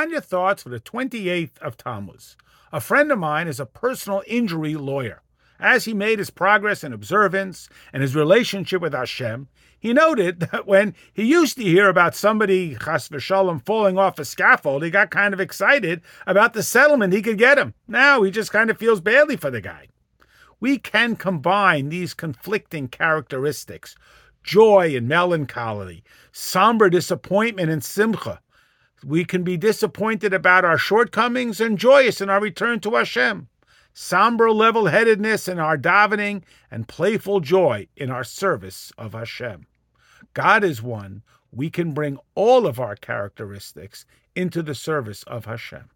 Tanya thoughts for the 28th of Tammuz. A friend of mine is a personal injury lawyer. As he made his progress in observance and his relationship with Hashem, he noted that when he used to hear about somebody, chas v'shalom, falling off a scaffold, he got kind of excited about the settlement he could get him. Now he just kind of feels badly for the guy. We can combine these conflicting characteristics joy and melancholy, somber disappointment and simcha. We can be disappointed about our shortcomings and joyous in our return to Hashem somber level headedness in our davening, and playful joy in our service of Hashem. God is one. We can bring all of our characteristics into the service of Hashem.